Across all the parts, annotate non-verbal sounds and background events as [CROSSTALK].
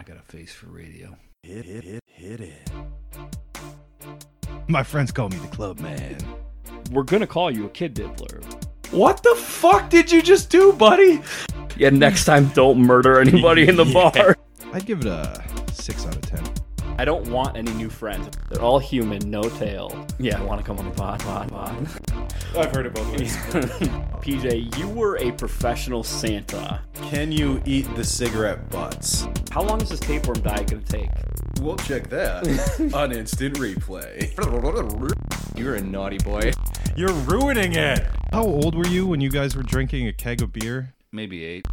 I got a face for radio. Hit, hit, hit, hit it. My friends call me the club man. We're gonna call you a kid diddler. What the fuck did you just do, buddy? Yeah, next time don't murder anybody in the [LAUGHS] bar. I'd give it a six out of ten. I don't want any new friends. They're all human, no tail. Yeah, I want to come on the pod, pod, pod. I've heard it both ways. [LAUGHS] PJ, you were a professional Santa. Can you eat the cigarette butts? How long is this tapeworm diet gonna take? We'll check that [LAUGHS] on instant replay. You're a naughty boy. You're ruining it. How old were you when you guys were drinking a keg of beer? Maybe eight.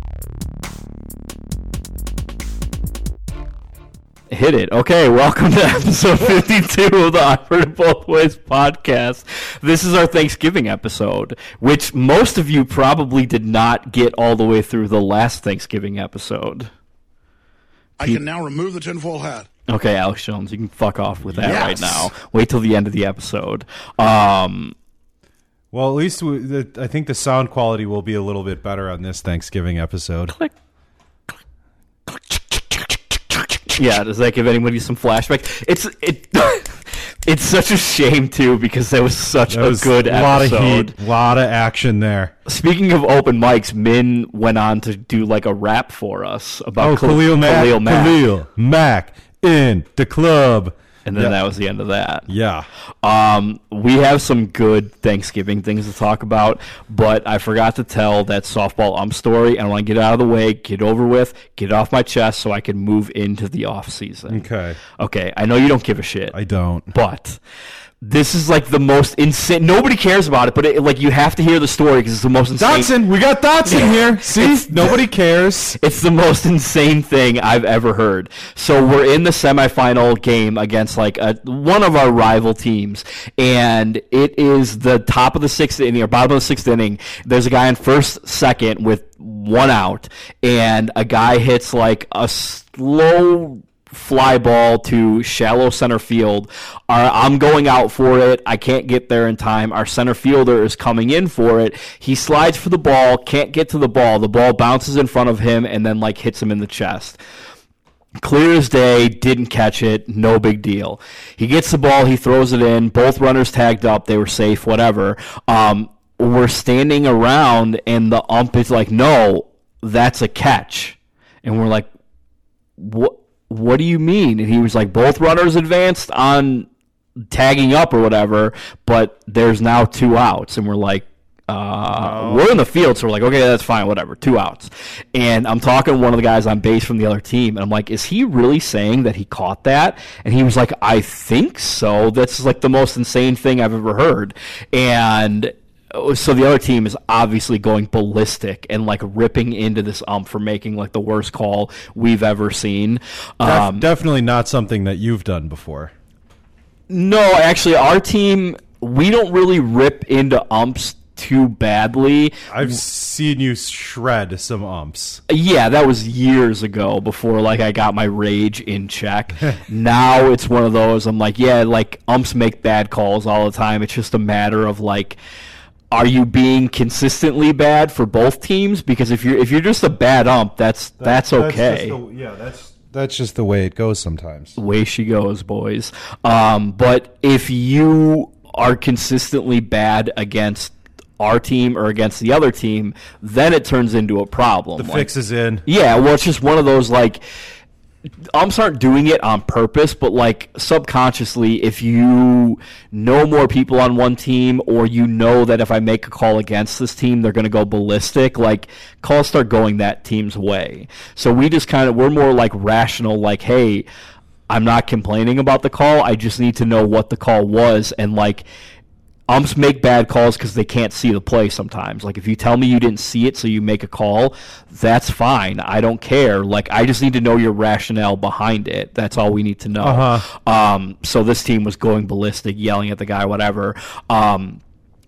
Hit it. Okay, welcome to [LAUGHS] episode 52 of the I've Heard It Both Ways podcast. This is our Thanksgiving episode, which most of you probably did not get all the way through the last Thanksgiving episode. I can now remove the tinfoil hat. Okay, Alex Jones, you can fuck off with that right now. Wait till the end of the episode. Um, Well, at least we, the, I think the sound quality will be a little bit better on this Thanksgiving episode. yeah, does that give anybody some flashbacks? It's it. [LAUGHS] it's such a shame too because that was such That a was good a lot episode. of heat, a lot of action there. Speaking of open mics, Min went on to do like a rap for us about Oh, Khal- Khalil Mack, Khalil Mack. Khalil Mack in the club. And then Yeah. that was the end of that. Yeah, Um, we have some good Thanksgiving things to talk about, but I forgot to tell that softball ump story, and I want to get out of the way, get over with, get it off my chest, so I can move into the off season. okay. Okay, I know you don't give a shit. I don't. but this is like the most insane. Nobody cares about it, but it, like you have to hear the story because it's the most insane. Dotson, we got Dotson here. [LAUGHS] See, nobody cares. It's the most insane thing I've ever heard. So we're in the semifinal game against like a, one of our rival teams, and it is the top of the sixth inning or bottom of the sixth inning. There's a guy in first, second with one out, and a guy hits like a slow fly ball to shallow center field. Our, I'm going out for it. I can't get there in time. Our center fielder is coming in for it. He slides for the ball, can't get to the ball. The ball bounces in front of him and then like hits him in the chest. Clear as day, didn't catch it, no big deal. He gets the ball, he throws it in. Both runners tagged up, they were safe, whatever. Um, we're standing around, and the ump is like, "No, that's a catch," and we're like, what what do you mean and he was like both runners advanced on tagging up or whatever but there's now two outs and we're like uh, we're in the field, so we're like, okay, that's fine, whatever, two outs. And I'm talking to one of the guys on base from the other team, and I'm like, is he really saying that he caught that? And he was like, I think so. That's like the most insane thing I've ever heard. And so the other team is obviously going ballistic and like ripping into this ump for making like the worst call we've ever seen. Def- Um, definitely not something that you've done before. no, actually, our team we don't really rip into umps too badly. I've seen you shred some umps. Yeah, that was years ago before like I got my rage in check. [LAUGHS] now it's one of those I'm like, yeah, like umps make bad calls all the time. It's just a matter of like are you being consistently bad for both teams? Because if you're if you're just a bad ump, that's that's okay. yeah, that's that's just the way it goes sometimes. way she goes, boys. Um, but if you are consistently bad against our team or against the other team, then it turns into a problem. The Like- fix is in. yeah, well, it's just one of those like umps aren't doing it on purpose, but like subconsciously, if you know more people on one team, or you know that if I make a call against this team, they're going to go ballistic, like calls start going that team's way. So we just kind of we're more like rational, like, hey, I'm not complaining about the call. I just need to know what the call was, and like umps make bad calls because they can't see the play sometimes. Like if you tell me you didn't see it, so you make a call, that's fine. I don't care. Like I just need to know your rationale behind it. That's all we need to know. Uh-huh. Um, so this team was going ballistic, yelling at the guy, whatever. Um,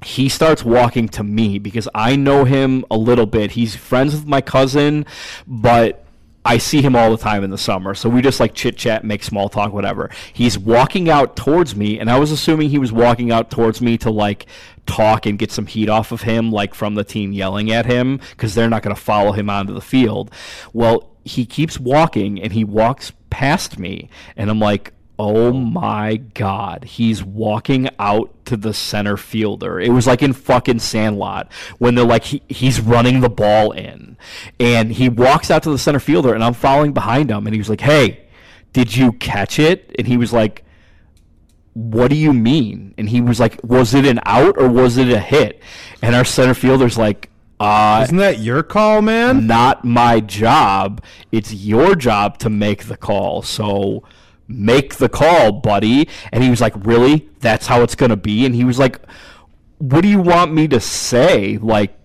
he starts walking to me because I know him a little bit. He's friends with my cousin, but I see him all the time in the summer, so we just like chit chat, make small talk, whatever. He's walking out towards me, and I was assuming he was walking out towards me to like talk and get some heat off of him, like from the team yelling at him, because they're not going to follow him onto the field. Well, he keeps walking, and he walks past me, and I'm like, Oh my god, he's walking out to the center fielder. It was like in fucking Sandlot when they're like he, he's running the ball in. And he walks out to the center fielder and I'm following behind him and he was like, "Hey, did you catch it?" And he was like, "What do you mean?" And he was like, "Was it an out or was it a hit?" And our center fielder's like, uh, Isn't that your call, man? not my job. It's your job to make the call. So make the call, buddy. And he was like, Really? That's how it's going to be? And he was like, What do you want me to say? Like,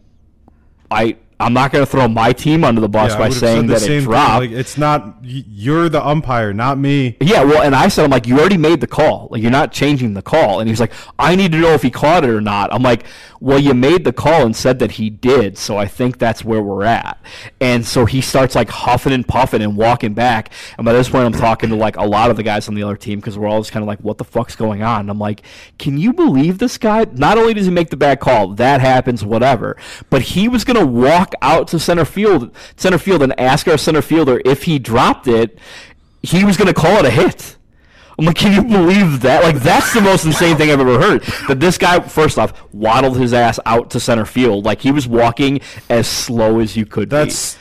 I. I'm not going to throw my team under the bus Yeah, by saying that it dropped. Like, it's not you're the umpire, not me. Yeah, well, and I said, I'm like, you already made the call. Like, you're not changing the call. And he's like, I need to know if he caught it or not. I'm like, well, you made the call and said that he did, so I think that's where we're at. And so he starts like huffing and puffing and walking back. And by this point, I'm talking to like a lot of the guys on the other team because we're all just kind of like, what the fuck's going on? And I'm like, can you believe this guy? Not only does he make the bad call, that happens, whatever, but he was going to walk out to center field, center field, and ask our center fielder if he dropped it. He was going to call it a hit. I'm like, can you believe that? Like, that's the most insane thing I've ever heard. That this guy, first off, waddled his ass out to center field. Like, he was walking as slow as you could be. That's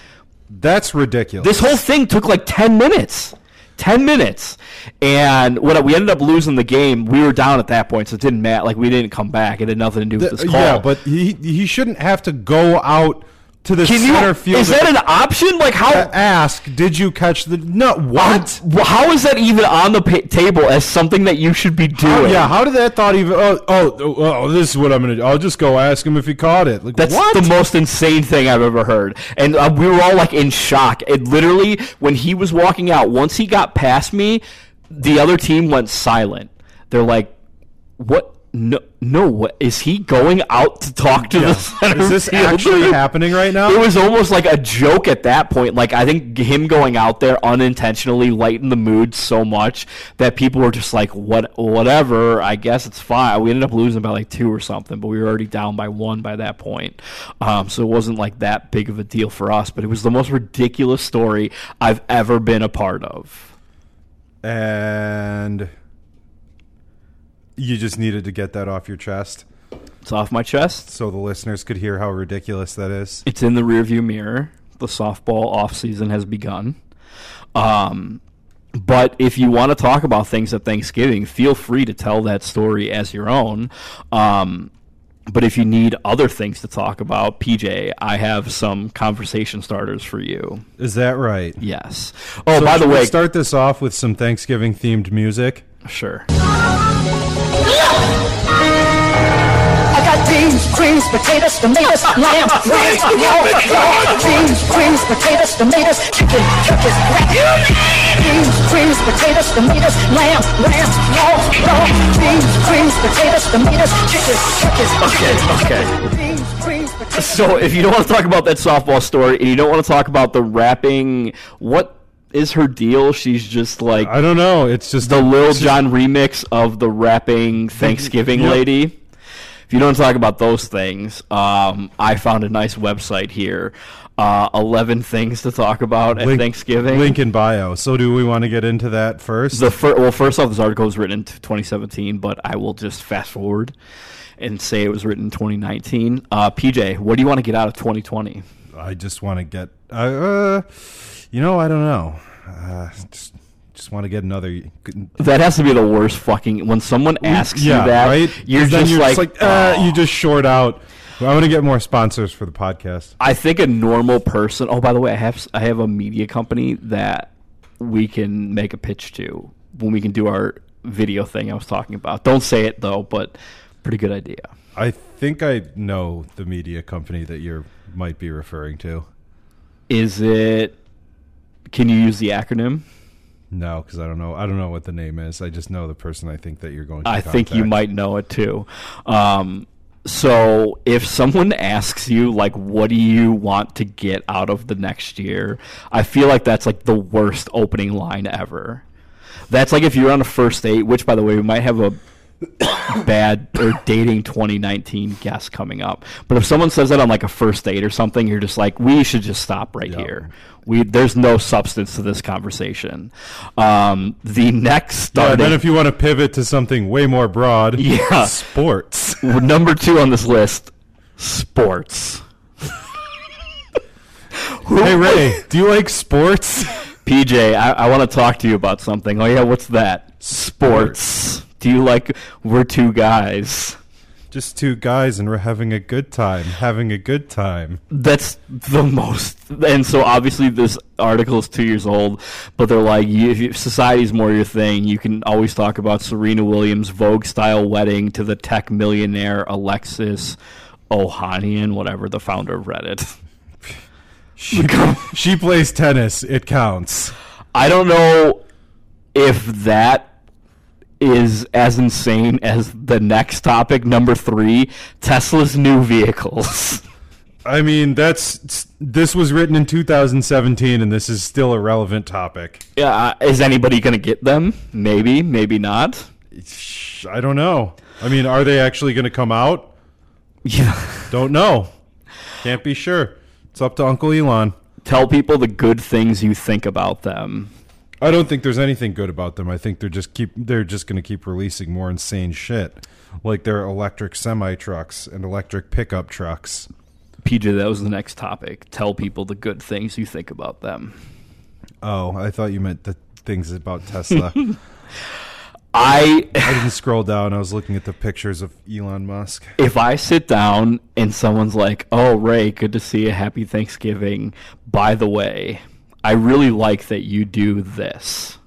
that's ridiculous. This whole thing took like 10 minutes. 10 minutes. And when we ended up losing the game, we were down at that point, so it didn't matter. Like, we didn't come back. It had nothing to do with this call. yeah, but he he shouldn't have to go out to the Can center you, field. is that an option? Like, how? ask? Did you catch the no? What? How is that even on the pa- table as something that you should be doing? How- yeah, how did that thought even? Oh, oh, oh, oh, this is what I'm gonna do. I'll just go ask him if he caught it. Like, That's what? the most insane thing I've ever heard. And uh, we were all like in shock. It literally, when he was walking out, once he got past me, the other team went silent. They're like, what? No, no, what? Is he going out to talk to the center Is this fielder? actually [LAUGHS] happening right now? It was almost like a joke at that point. Like I think him going out there unintentionally lightened the mood so much that people were just like, "What? Whatever. I guess it's fine." We ended up losing by like two or something, but we were already down by one by that point. Um, so it wasn't like that big of a deal for us. But it was the most ridiculous story I've ever been a part of. and you just needed to get that off your chest It's off my chest. so the listeners could hear how ridiculous that is. It's in the rearview mirror. The softball off season has begun. Um, but if you want to talk about things at Thanksgiving, feel free to tell that story as your own. Um, but if you need other things to talk about, PJ, I have some conversation starters for you. Is that right? Yes. Oh, So by the way, start this off with some Thanksgiving themed music. sure. I got beans, greens, potatoes, tomatoes, lamb, [LAUGHS] rice, raw, beans, greens, potatoes, tomatoes, chicken, turkeys, beans, greens, potatoes, tomatoes, lamb, lamb, raw, raw, beans, greens, potatoes, tomatoes, chicken, turkeys, Okay, okay. beans, greens, potatoes. So if you don't want to talk about that softball story and you don't want to talk about the rapping, what is her deal? She's just like I don't know. It's just the Lil Jon remix of the rapping Thanksgiving Yep. lady. If you don't talk about those things, um, I found a nice website here. Uh, Eleven things to talk about at link, Thanksgiving. Link in bio. So do we want to get into that first? The fir- well, first off, this article was written in 2017, but I will just fast forward and say it was written in 2019. Uh, PJ, what do you want to get out of 2020? I just want to get. Uh, uh, you know, I don't know. Uh, just, just want to get another. That has to be the worst fucking. When someone asks yeah, you that, right. you're just you're like, just like uh, "Oh." you just short out. I want to get more sponsors for the podcast. I think a normal person. Oh, by the way, I have I have a media company that we can make a pitch to when we can do our video thing I was talking about. Don't say it though, but pretty good idea. I think I know the media company that you might be referring to. Is it? Can you use the acronym? No, because I don't know. I don't know what the name is. I just know the person I think that you're going. to I think you might know it too. Um, So if someone asks you like what do you want to get out of the next year, I feel like that's like the worst opening line ever. That's like if you're on a first date, which by the way we might have a bad or dating 2019 guest coming up. But if someone says that on like a first date or something, you're just like, we should just stop right here. We there's no substance to this conversation. Um, the next Yeah, then if you want to pivot to something way more broad, Yeah. sports. number two on this list, sports. hey Ray, do you like sports? PJ, I, I want to talk to you about something. Oh yeah, what's that? Sports. Do you like? We're two guys. Just two guys and we're having a good time. Having a good time. That's the most. And so obviously this article is two years old, but they're like, you, if society's more your thing, you can always talk about Serena Williams' Vogue style wedding to the tech millionaire Alexis Ohanian, whatever, the founder of Reddit. [LAUGHS] She, she plays tennis. It counts. I don't know if that is as insane as the next topic, number three Tesla's new vehicles. I mean, that's this was written in 2017, and this is still a relevant topic. yeah, uh, is anybody going to get them? Maybe, maybe not. I don't know. I mean, are they actually going to come out? Yeah. Don't know. Can't be sure. It's up to Uncle Elon. Tell people the good things you think about them. I don't think there's anything good about them. I think they're just keep they're just going to keep releasing more insane shit, like their electric semi trucks and electric pickup trucks. PJ, that was the next topic. Tell people the good things you think about them. Oh, I thought you meant the things about Tesla. [LAUGHS] I I didn't scroll down. I was looking at the pictures of Elon Musk. if I sit down and someone's like, "Oh, Ray, good to see you. Happy Thanksgiving. By the way, I really like that you do this."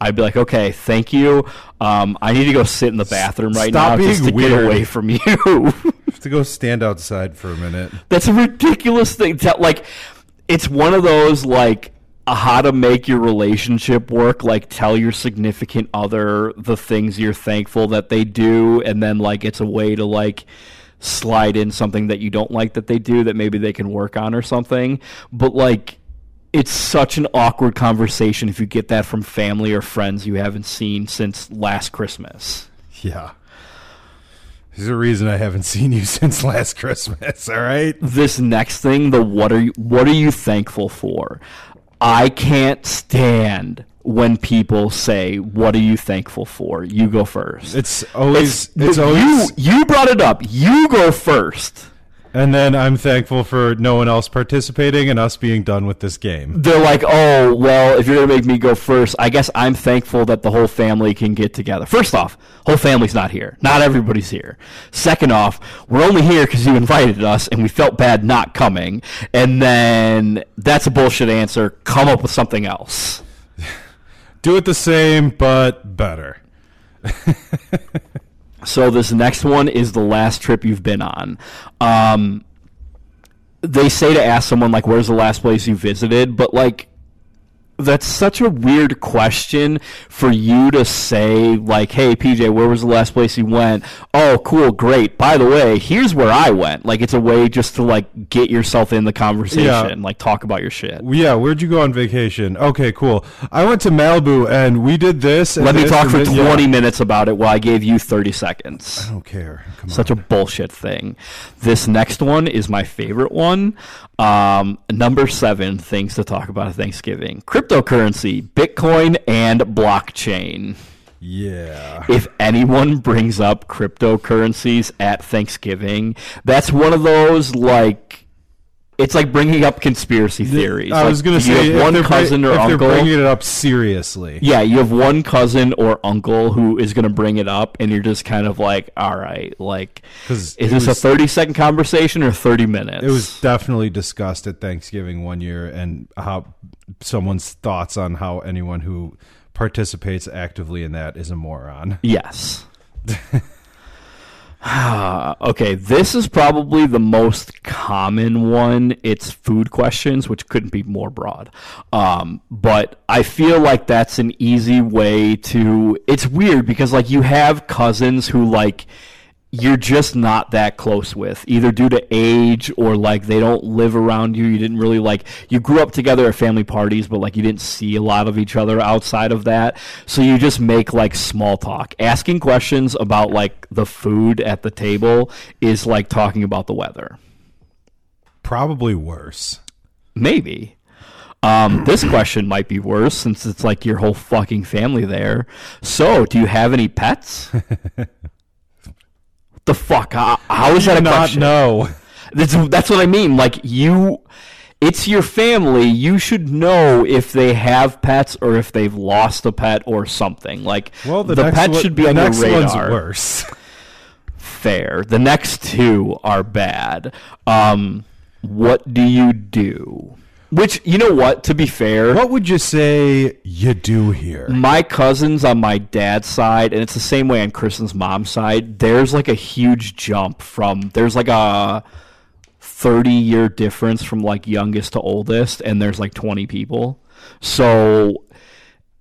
I'd be like, "Okay, thank you. Um, I need to go sit in the bathroom right Stop now just to being get away from you." [LAUGHS] [LAUGHS] have to go stand outside for a minute. That's a ridiculous thing. To, like, it's one of those like how to make your relationship work. Like, tell your significant other the things you're thankful that they do, and then like it's a way to like slide in something that you don't like that they do that maybe they can work on or something. But like. It's such an awkward conversation if you get that from family or friends you haven't seen since last Christmas. Yeah. There's a reason I haven't [LAUGHS] seen you since last Christmas, all right? this next thing, the what are you what are you thankful for? I can't stand when people say, "What are you thankful for?" You go first. It's always it's, you, always you brought it up. You go first. And then I'm thankful for no one else participating and us being done with this game. They're like, "Oh, well, if you're gonna make me go first, I guess I'm thankful that the whole family can get together." First off, whole family's not here. Not everybody's here. Second off, we're only here because you invited us, and we felt bad not coming. And then that's a bullshit answer. Come up with something else. [LAUGHS] Do it the same but better. [LAUGHS] So this next one is the last trip you've been on. Um, they say to ask someone like, "Where's the last place you visited?" But like, that's such a weird question for you to say. Like, "Hey, PJ, where was the last place you went?" Oh, cool, great. By the way, here's where I went. Like, it's a way just to like get yourself in the conversation, Yeah. like talk about your shit. Yeah, where'd you go on vacation? Okay, cool. I went to Malibu and we did this. And Let me this talk for thi- yeah. 20 minutes about it while I gave you 30 seconds. I don't care. Come Such on. a bullshit thing. This next one is my favorite one. Um, number seven things to talk about at Thanksgiving cryptocurrency, Bitcoin, and blockchain. yeah. If anyone brings up cryptocurrencies at Thanksgiving, that's one of those like. It's like bringing up conspiracy theories. I Like, was gonna you say have one cousin or if uncle. they're bringing it up seriously. Yeah, you have one cousin or uncle who is going to bring it up, and you're just kind of like, all right, like, is this was- a 30 second conversation or 30 minutes? It was definitely discussed at Thanksgiving one year, and how someone's thoughts on how anyone who participates actively in that is a moron. Yes. [LAUGHS] [SIGHS] Okay, this is probably the most common one. It's food questions, which couldn't be more broad. Um, but I feel like that's an easy way to. It's weird because, like, you have cousins who, like, you're just not that close with, either due to age or like they don't live around you. You didn't really like you grew up together at family parties, but like you didn't see a lot of each other outside of that. So you just make like small talk. Asking questions about like the food at the table is like talking about the weather. Probably worse. Maybe. Um, this question might be worse since it's like your whole fucking family there. So, do you have any pets? [LAUGHS] the fuck? How, how is that a Not question? know. That's that's what I mean. Like you, it's your family. You should know if they have pets or if they've lost a pet or something. Like Well, the, the pet one- should be the on next your one's radar. worse. Fair. The next two are bad. Um, what do you do? Which you know what? To be fair, What would you say you do here? my cousins on my dad's side, and it's the same way on Kristen's mom's side, there's like a huge jump from there's like a 30 year difference from like youngest to oldest, and there's like 20 people. So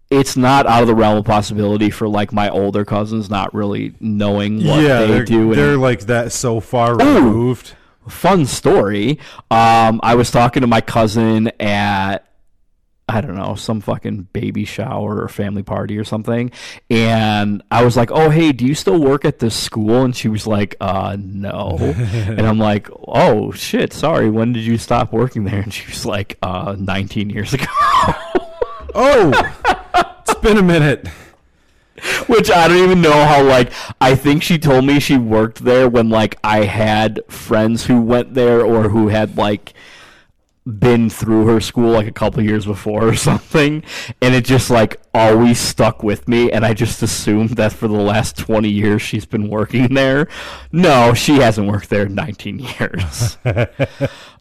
it's not out of the realm of possibility for like my older cousins not really knowing what yeah, they do. they're like that so far removed. Fun story. Um, I was talking to my cousin at I don't know some fucking baby shower or family party or something, and I was like, "Oh, hey, do you still work at this school?" And she was like, "Uh, no." [LAUGHS] and I'm like, "Oh shit, sorry. When did you stop working there?" And she was like, "Uh, 19 years ago." Oh, [LAUGHS] it's been a minute. [LAUGHS] Which I don't even know how like I think she told me she worked there when like I had friends who went there or who had like been through her school like a couple years before or [LAUGHS] something and it just like always stuck with me and I just assumed that for the last 20 years she's been working [LAUGHS] there. No, she hasn't worked there in 19 years.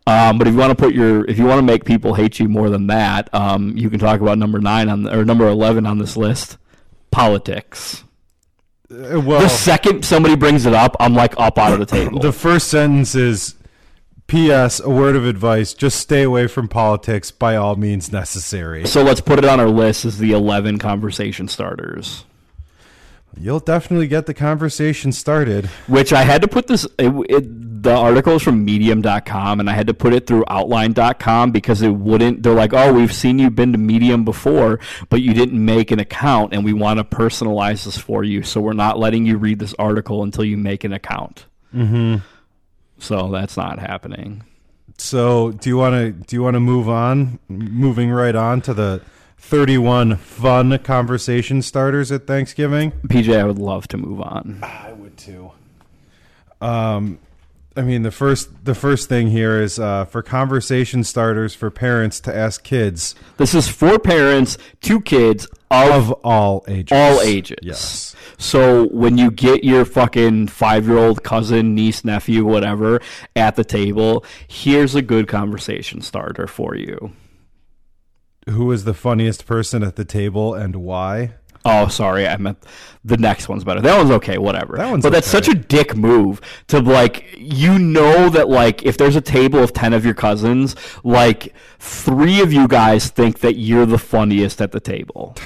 Um, but if you want to put your, if you want to make people hate you more than that, um, you can talk about number nine on the, or number eleven on this list, politics. Uh, Well, The second somebody brings it up, I'm like up out of the table. [COUGHS] the first sentence is P.S. A word of advice: just stay away from politics by all means necessary. so let's put it on our list as the eleven conversation starters. You'll definitely get the conversation started. Which I had to put this. It, it, the article is from Medium.com, and I had to put it through Outline.com because it wouldn't. They're like, "Oh, we've seen you've been to Medium before, but you didn't make an account, and we want to personalize this for you. So we're not letting you read this article until you make an account." Mm-hmm. So that's not happening. So, do you want to do you want to move on? Moving right on to the 31 fun conversation starters at Thanksgiving. PJ, I would love to move on. I would too. Um, I mean the first the first thing here is uh, for conversation starters for parents to ask kids This is for parents, two kids of of all ages. all ages. Yes. So when you get your fucking five year old cousin, niece, nephew, whatever at the table, here's a good conversation starter for you. Who is the funniest person at the table and why? Oh, sorry, I meant the next one's better. That one's okay, whatever. That one's but that's okay. such a dick move to like you know that like if there's a table of ten of your cousins, like three of you guys think that you're the funniest at the table.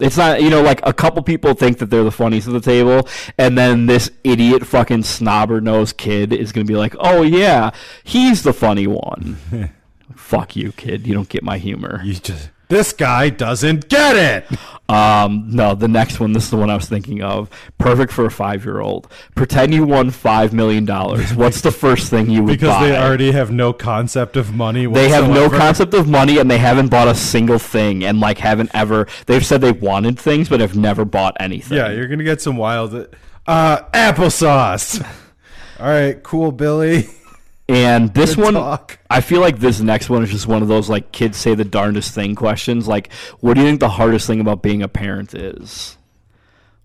It's not, you know, like a couple people think that they're the funniest at the table, and then this idiot fucking snobber nosed kid is going to be like, oh, yeah, he's the funny one. [LAUGHS] Fuck you, kid. You don't get my humor. You just this guy doesn't get it. Um, no, the next one, this is the one I was thinking of. Perfect for a five year old. Pretend you won $5 million. What's the first thing you would Because buy? they already have no concept of money. They have no concept of money and they haven't bought a single thing and like haven't ever they've said they wanted things but have never bought anything. Yeah, you're gonna get some wild uh, applesauce. [LAUGHS] All right, cool, Billy. [LAUGHS] And this Good one, talk. I feel like this next one is just one of those like kids say the darndest thing questions. Like, what do you think the hardest thing about being a parent is?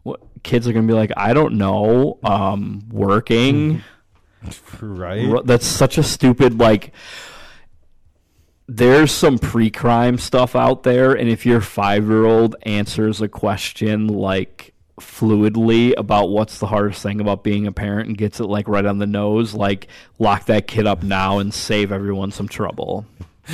What kids are gonna be like? I don't know. Um, working. [LAUGHS] Right? That's such a stupid like. There's some pre-crime stuff out there, and if your five-year-old answers a question like fluidly about what's the hardest thing about being a parent and gets it like right on the nose, like lock that kid up now and save everyone some trouble. [LAUGHS]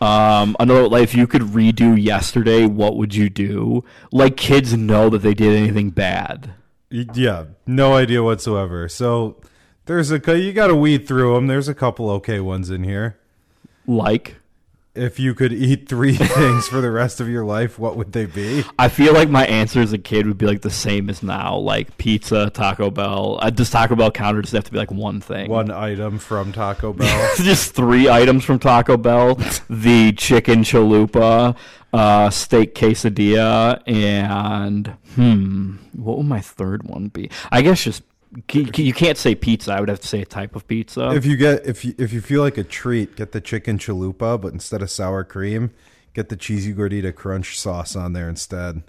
um, another like if you could redo yesterday, what would you do? Like kids know that they did anything bad. Yeah, no idea whatsoever. So there's a you got to weed through them. There's a couple okay ones in here. Like, If you could eat three [LAUGHS] things for the rest of your life, what would they be? I feel like my answer as a kid would be like the same as now, like pizza, Taco Bell. Uh, does Taco Bell count, or does it have to be like one thing? One item from Taco Bell. [LAUGHS] just three items from Taco Bell: [LAUGHS] the chicken chalupa, uh, steak quesadilla, and hmm, what would my third one be? I guess just you can't say pizza. I would have to say a type of pizza. if you get if you if you feel like a treat, get the chicken chalupa, but instead of sour cream, get the cheesy gordita crunch sauce on there instead.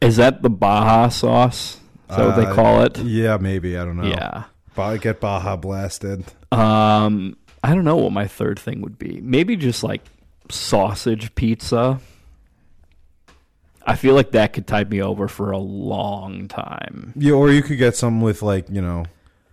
Is that the Baja sauce? Is that what they Uh, call it? Yeah, maybe I don't know. Yeah. Ba- get Baja blasted. Um, I don't know what my third thing would be. Maybe just like sausage pizza. I feel like that could tide me over for a long time. Yeah, or you could get something with like you know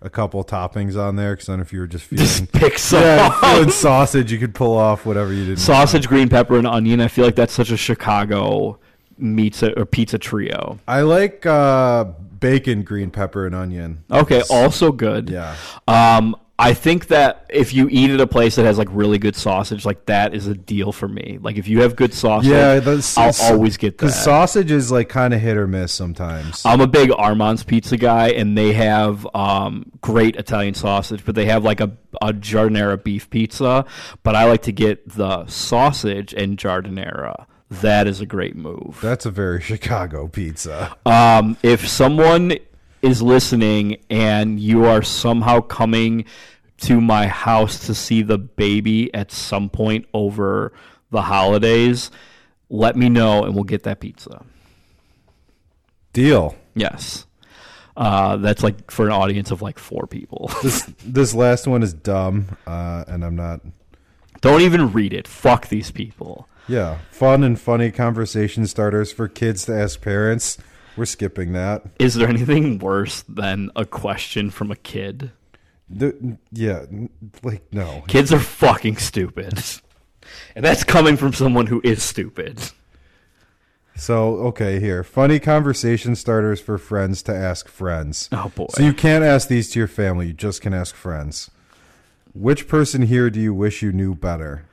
a couple toppings on there. Because then if you were just [LAUGHS] feeling Just pick some yeah, [LAUGHS] sausage, you could pull off whatever you did. sausage, green pepper, and onion. I feel like that's such a Chicago pizza or pizza trio. I like uh, bacon, green pepper, and onion. Okay, also good. Yeah. Um, I think that if you eat at a place that has like really good sausage, like that is a deal for me. Like if you have good sausage, Yeah, that's, I'll always get that. because sausage is like kind of hit or miss sometimes. I'm a big Armand's Pizza guy, and they have um, great Italian sausage, but they have like a, a giardiniera beef pizza. But I like to get the sausage and giardiniera. That is a great move. That's a very [LAUGHS] Chicago pizza. Um, if someone is listening and you are somehow coming to my house to see the baby at some point over the holidays, let me know and we'll get that pizza. Deal. Yes. Uh, that's like for an audience of like four people. [LAUGHS] This this last one is dumb, uh, and I'm not. Don't even read it. Fuck these people. Yeah, fun and funny conversation starters for kids to ask parents. We're skipping that. Is there anything worse than a question from a kid? The, yeah, like no. Kids are fucking stupid. And that's coming from someone who is stupid. So okay, here funny conversation starters for friends to ask friends. Oh, boy. So you can't ask these to your family. You just can ask friends. Which person here do you wish you knew better?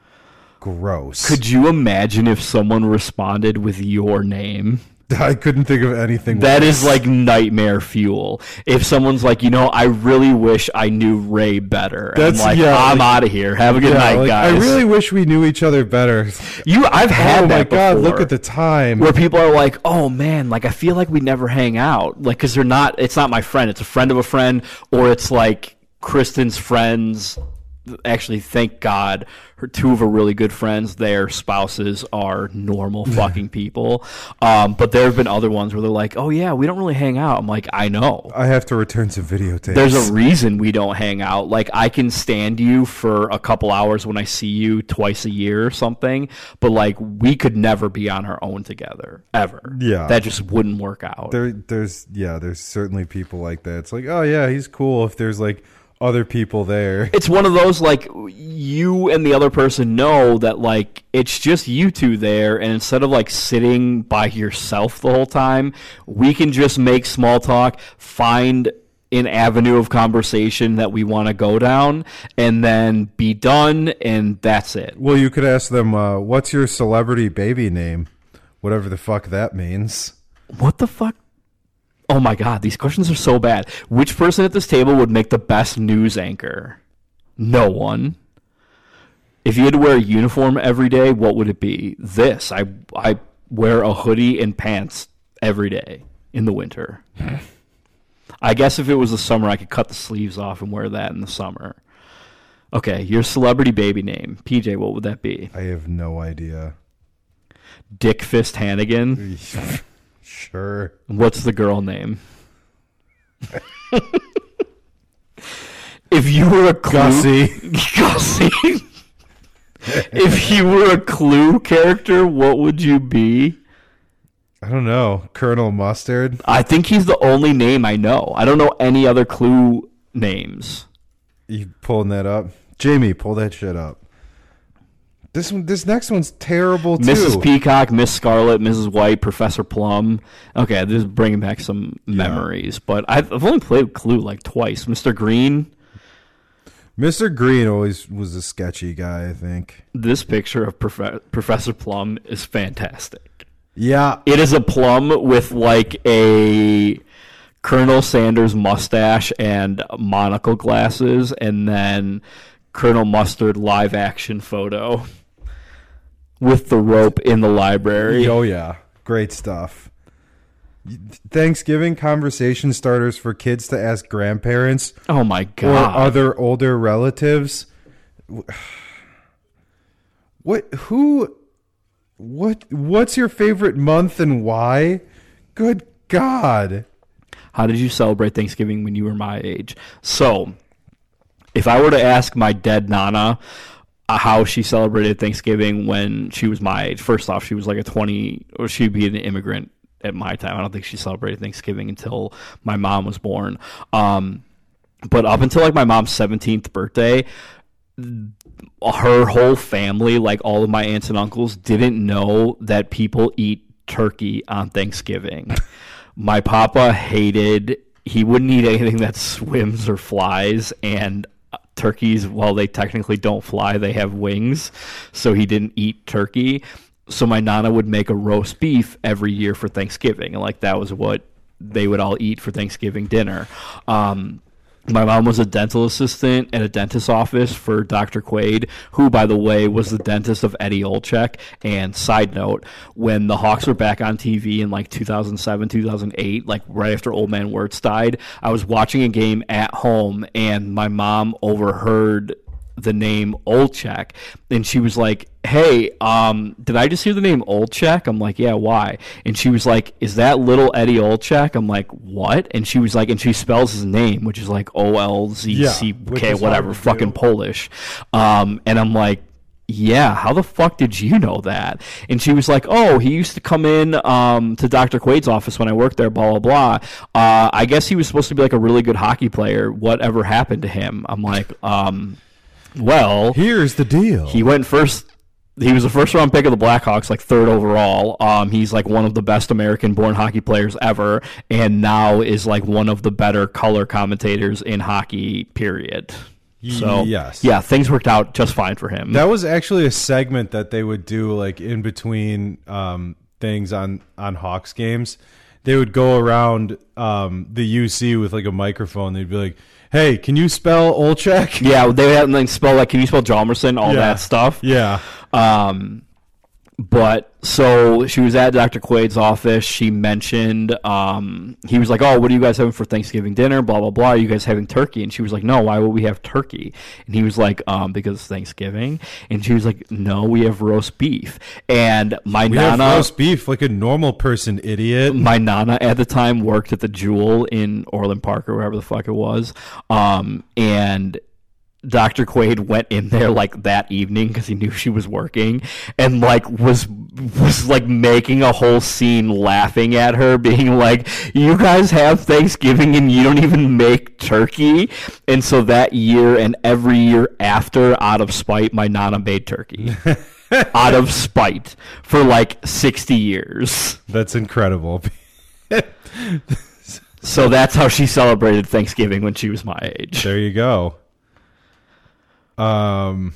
Gross. Could you imagine if someone responded with your name? [LAUGHS] I couldn't think of anything. That worse. is like nightmare fuel. If someone's like, you know, I really wish I knew Ray better. That's- I'm like, yeah, I'm like- out of here. Have a good Yeah, night, like, guys. I really wish we knew each other better. you. I've oh had oh my god! Look at the time. where people are like, "Oh man, like I feel like we never hang out." Like cuz they're not it's not my friend, it's a friend of a friend or it's like Kristen's friends actually thank God her two of her really good friends their spouses are normal [LAUGHS] fucking people. Um, but there have been other ones where they're like, "Oh yeah, we don't really hang out." I'm like, "I know." I have to return some videotapes. There's a reason we don't hang out. Like I can stand you for a couple hours when I see you twice a year or something, but like we could never be on our own together ever. Yeah. that just wouldn't work out. there. There's yeah. There's certainly people like that. It's like oh yeah, he's cool. If there's like other people there. [LAUGHS] it's one of those like you and the other person know that like it's just you two there and instead of like sitting by yourself the whole time we can just make small talk find an avenue of conversation that we want to go down and then be done and that's it Well, you could ask them, uh, "What's your celebrity baby name?" Whatever the fuck that means. what the fuck oh my god these questions are so bad. Which person at this table would make the best news anchor? No one. If you had to wear a uniform every day what would it be? This. I i wear a hoodie and pants every day in the winter. [LAUGHS] I guess if it was the summer i could cut the sleeves off and wear that in the summer. Okay your celebrity baby name. Pj what would that be? I have no idea. dick fist hannigan [LAUGHS] Sure. What's the girl name? if you were a clue, Gussie. Gussie. if you were a clue character, what would you be? I don't know. Colonel Mustard. I think he's the only name I know. I don't know any other clue names. You pulling that up? Jamie, pull that shit up. This one, this next one's terrible too. Mrs. Peacock, Miss Scarlet, Mrs. White, Professor Plum. Okay, this is bringing back some memories, but I've, I've only played Clue like twice. Mr. Green, Mr. Green always was a sketchy guy. I think. this picture of Profe- Professor Plum is fantastic. Yeah, It is a plum with like a Colonel Sanders mustache and monocle glasses, and then Colonel Mustard live action photo with the rope in the library. Oh yeah, great stuff. Thanksgiving conversation starters for kids to ask grandparents Oh my god! or other older relatives. What? Who? What? What's your favorite month and why? Good God! How did you celebrate Thanksgiving when you were my age? So, if I were to ask my dead Nana how she celebrated Thanksgiving when she was my age, first off, she was like a 20, or she'd be an immigrant at my time. I don't think she celebrated Thanksgiving until my mom was born. Um, but up until like my mom's 17th birthday, her whole family, like all of my aunts and uncles, didn't know that people eat turkey on Thanksgiving. [LAUGHS] my papa hated, he wouldn't eat anything that swims or flies, and uh, turkeys, while they technically don't fly, they have wings, so he didn't eat turkey. So my nana would make a roast beef every year for Thanksgiving, and like that was what they would all eat for Thanksgiving dinner. Um, my mom was a dental assistant at a dentist's office for Dr. Quaid, who, by the way, was the dentist of Eddie Olczyk. And side note, when the Hawks were back on TV in like 2007, 2008, like right after Old Man Wirtz died, I was watching a game at home and my mom overheard the name Olczyk, and she was like, "Hey, um, did I just hear the name Olczyk?" I'm like, "Yeah, why?" And she was like, "Is that little Eddie Olczyk?" I'm like, "What?" And she was like, and she spells his name, which is like O L Z C K, Yeah, which K, is whatever, fucking do. Polish. Um, and I'm like. Yeah, how the fuck did you know that? And she was like, "Oh, he used to come in um, to Dr. Quaid's office when I worked there." Blah blah blah. Uh, I guess he was supposed to be like a really good hockey player. Whatever happened to him? I'm like, um, well, Here's the deal. he went first. He was the first round pick of the Blackhawks, like third overall. Um, he's like one of the best American born hockey players ever, and now is like one of the better color commentators in hockey. Period. So yes. yeah, things worked out just fine for him. That was actually a segment that they would do like in between um, things on on Hawks games. They would go around um, the UC with like a microphone. They'd be like, "Hey, can you spell Olczyk?" yeah, they had like spell like, can you spell Jalmerson? All Yeah. that stuff. Yeah. Um, but so she was at Dr. Quaid's office. She mentioned, um, he was like, Oh, what are you guys having for Thanksgiving dinner? Blah, blah, blah. Are you guys having turkey? And she was like, No, why would we have turkey? And he was like, um, Because it's Thanksgiving. And she was like, No, we have roast beef. And my We have nana. roast beef like a normal person, idiot. my nana at the time worked at the Jewel in Orland Park or wherever the fuck it was. Um, and Dr. Quaid went in there like that evening because he knew she was working and like was was like making a whole scene laughing at her being like you guys have Thanksgiving and you don't even make turkey and so that year and every year after out of spite my nana made turkey [LAUGHS] out of spite for like 60 years That's incredible. [LAUGHS] so that's how she celebrated Thanksgiving when she was my age there you go. Um,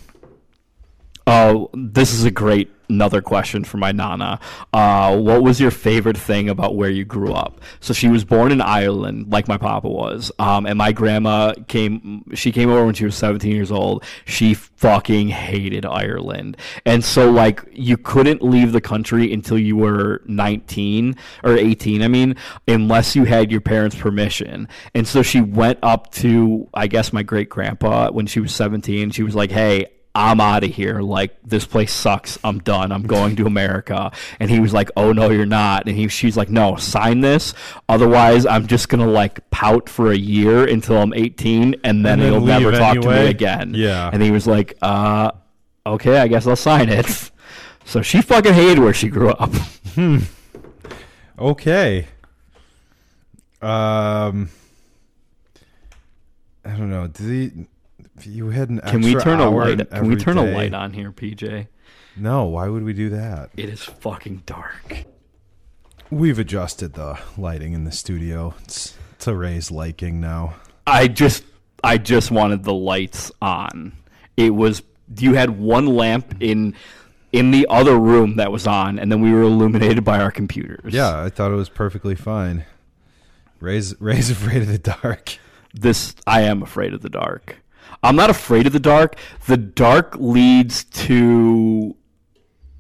Oh, this is a great another question for my nana. Uh, what was your favorite thing about where you grew up? So she was born in Ireland, like my papa was. Um, and my grandma came. She came over when she was 17 years old. She fucking hated Ireland, and so like you couldn't leave the country until you were 19 or 18. I mean, unless you had your parents' permission. And so she went up to, I guess, my great grandpa when she was 17. She was like, "Hey." I'm out of here. Like this place sucks. I'm done. I'm going to America. And he was like, "Oh no, you're not." And he, she's like, "No, sign this. Otherwise, I'm just gonna like pout for a year until I'm 18, and then, And then you'll never talk to me again." Yeah. And he was like, "Uh, okay, I guess I'll sign it." [LAUGHS] So she fucking hated where she grew up. okay. Um, I don't know. Did he, you had an Can we turn a light? Can we turn a light on here, PJ? No, why would we do that? It is fucking dark. We've adjusted the lighting in the studio. It's to Ray's liking now. I just I just wanted the lights on. It was you had one lamp in in the other room that was on, and then we were illuminated by our computers. Yeah, I thought it was perfectly fine. Ray's [LAUGHS] Ray's afraid of the dark. this I am afraid of the dark. I'm not afraid of the dark. The dark leads to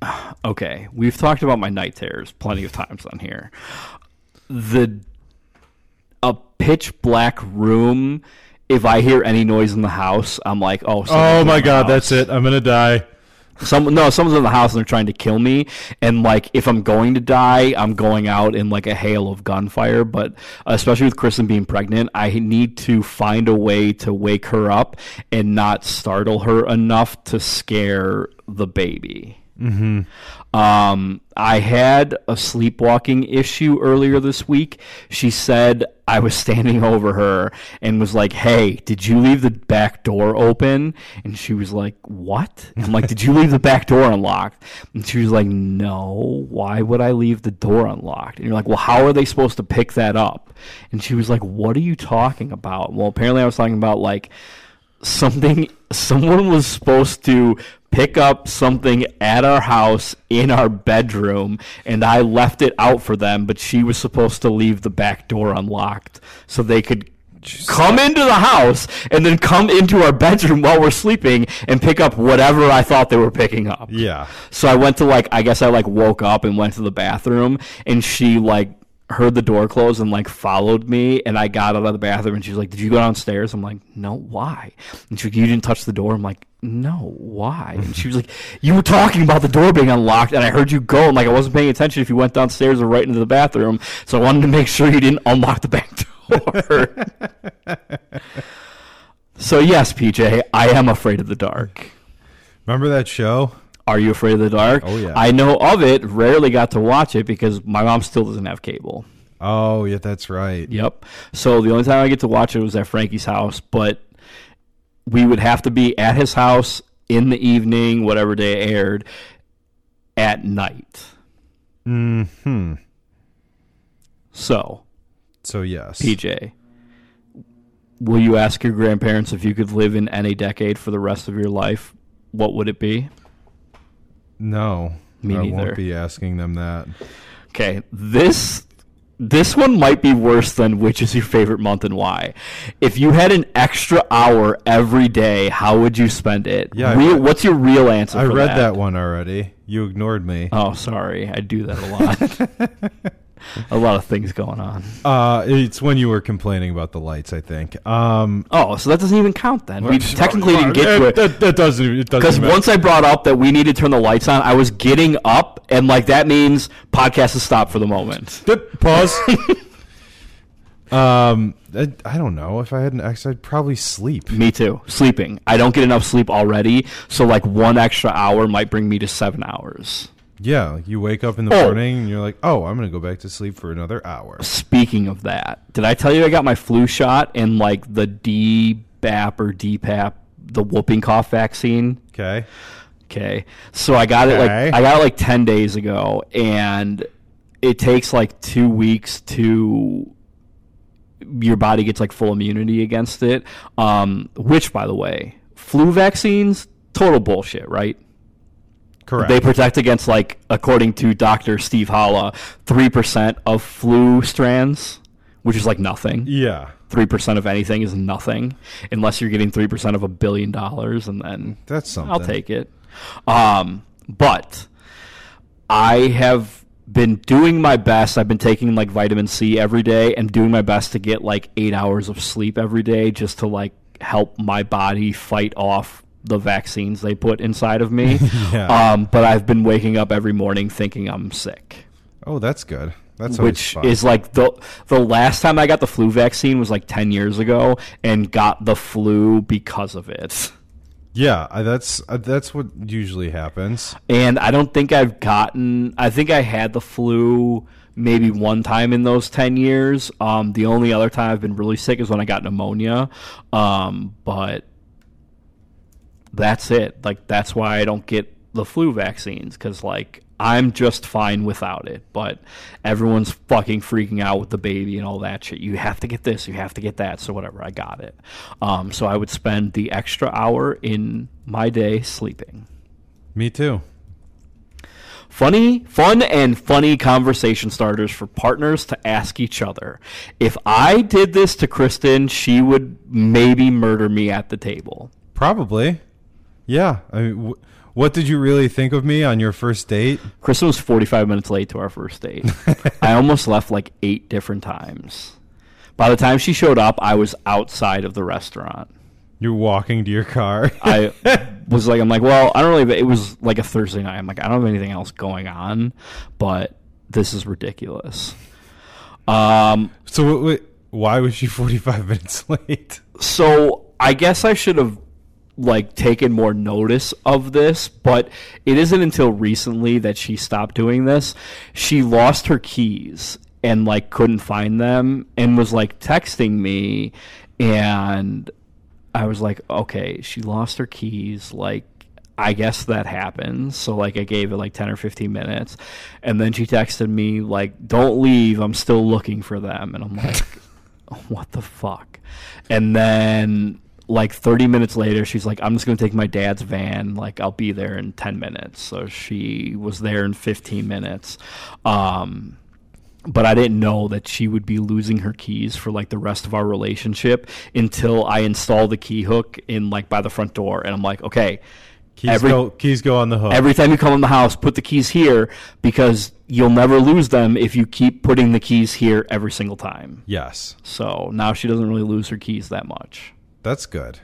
[SIGHS] Okay, we've talked about my night terrors plenty of times on here. The a pitch black room if I hear any noise in the house, I'm like, oh, Oh my god, house. that's it. I'm gonna die. Some no, someone's in the house and they're trying to kill me. And like, if I'm going to die, I'm going out in like a hail of gunfire. But especially with Kristen being pregnant, I need to find a way to wake her up and not startle her enough to scare the baby. Mm-hmm. Um, I had a sleepwalking issue earlier this week. She said I was [LAUGHS] standing over her and was like, "Hey, did you leave the back door open?" And she was like, "What?" I'm like, "Did you leave the back door unlocked?" And she was like, "No. Why would I leave the door unlocked?" And you're like, "Well, how are they supposed to pick that up?" And she was like, "What are you talking about?" Well, apparently I was talking about like something [LAUGHS] someone was supposed to pick up something at our house in our bedroom and I left it out for them but she was supposed to leave the back door unlocked so they could come into the house and then come into our bedroom while we're sleeping and pick up whatever I thought they were picking up. Yeah. So I went to like I guess I like woke up and went to the bathroom and she like heard the door close and like followed me and I got out of the bathroom and she was like, Did you go downstairs? I'm like, No, why? And she's like, You didn't touch the door? I'm like, No, why? And she was like, You were talking about the door being unlocked and I heard you go and like I wasn't paying attention if you went downstairs or right into the bathroom. So I wanted to make sure you didn't unlock the back door. [LAUGHS] so yes, PJ, I am afraid of the dark. Remember that show? Are you afraid of the dark? Oh, yeah. I know of it. Rarely got to watch it because my mom still doesn't have cable. Oh, yeah, that's right. Yep. So the only time I get to watch it was at Frankie's house, but we would have to be at his house in the evening, whatever day it aired, at night. Hmm. So, So yes. PJ, will you ask your grandparents if you could live in any decade for the rest of your life? What would it be? No. Me I neither. won't be asking them that. Okay, this this one might be worse than which is your favorite month and why. If you had an extra hour every day, how would you spend it? Yeah, Real, read- what's your real answer? I read that. one already. You ignored me. Oh, sorry, I do that a lot. [LAUGHS] [LAUGHS] a lot of things going on. Uh, it's when you were complaining about the lights, I think. Um, Oh, so that doesn't even count then. We technically didn't get to it. That, that doesn't. It doesn't. Because once I brought up that we need to turn the lights on, I was getting up, and like that means podcast is stopped for the moment. Dip, pause. [LAUGHS] um, I, I don't know. If I had an X, I'd probably sleep. Me too. Sleeping. I don't get enough sleep already, so like one extra hour might bring me to seven hours. Yeah, like you wake up in the Oh. morning and you're like, "Oh, I'm gonna go back to sleep for another hour." Speaking of that, did I tell you I got my flu shot and like the DBAP or DPAP, the whooping cough vaccine? Okay. Okay. So I got it like I got it like 10 days ago and it takes like 2 weeks to your body gets like full immunity against it. Um which by the way, flu vaccines total bullshit, right? Correct. They protect against like according to Dr. Steve Holla, 3% of flu strands, which is like nothing. yeah, Three percent of anything is nothing, unless you're getting three percent of a billion dollars, and then that's something. I'll take it. Um, but I have been doing my best. I've been taking like vitamin C every day and doing my best to get like eight hours of sleep every day just to like help my body fight off the vaccines they put inside of me. [LAUGHS] Yeah. um, but I've been waking up every morning thinking I'm sick Oh, that's good. That's which fun. is like the the last time I got the flu vaccine was like 10 years ago and got the flu because of it. [LAUGHS] yeah. That's uh, that's what usually happens. And I don't think I've gotten I think I had the flu maybe one time in those 10 years. Um the only other time I've been really sick is when I got pneumonia. Um but that's it. Like that's why I don't get the flu vaccines because like I'm just fine without it, but everyone's fucking freaking out with the baby and all that shit. You have to get this, you have to get that. So whatever, I got it. Um, so I would spend the extra hour in my day sleeping. Me too. Funny, fun, and funny conversation starters for partners to ask each other. If I did this to Kristen, she would maybe murder me at the table. Probably. Yeah. I mean, w- what did you really think of me on your first date? Kristen was 45 minutes late to our first date. I almost left like eight different times. By the time she showed up, I was outside of the restaurant. You're walking to your car. I [LAUGHS] was like, I'm like, well, I don't really. It was like a Thursday night. I'm like, I don't have anything else going on, but this is ridiculous. Um, so w- w- why was she 45 minutes late? so I guess I should have like taken more notice of this, but it isn't until recently that she stopped doing this. She lost her keys and like couldn't find them and was like texting me and I was like, okay, she lost her keys like I guess that happens. So like I gave it like 10 or 15 minutes and then she texted me like don't leave, I'm still looking for them and I'm like [LAUGHS] what the fuck? And then like 30 minutes later, she's like, I'm just going to take my dad's van. Like, I'll be there in 10 minutes. So she was there in 15 minutes. Um, but I didn't know that she would be losing her keys for like the rest of our relationship until I installed the key hook in like by the front door. And I'm like, okay, Keys Every- go keys go on the hook. every time you come in the house, put the keys here because you'll never lose them if you keep putting the keys here every single time. yes. So now she doesn't really lose her keys that much. That's good.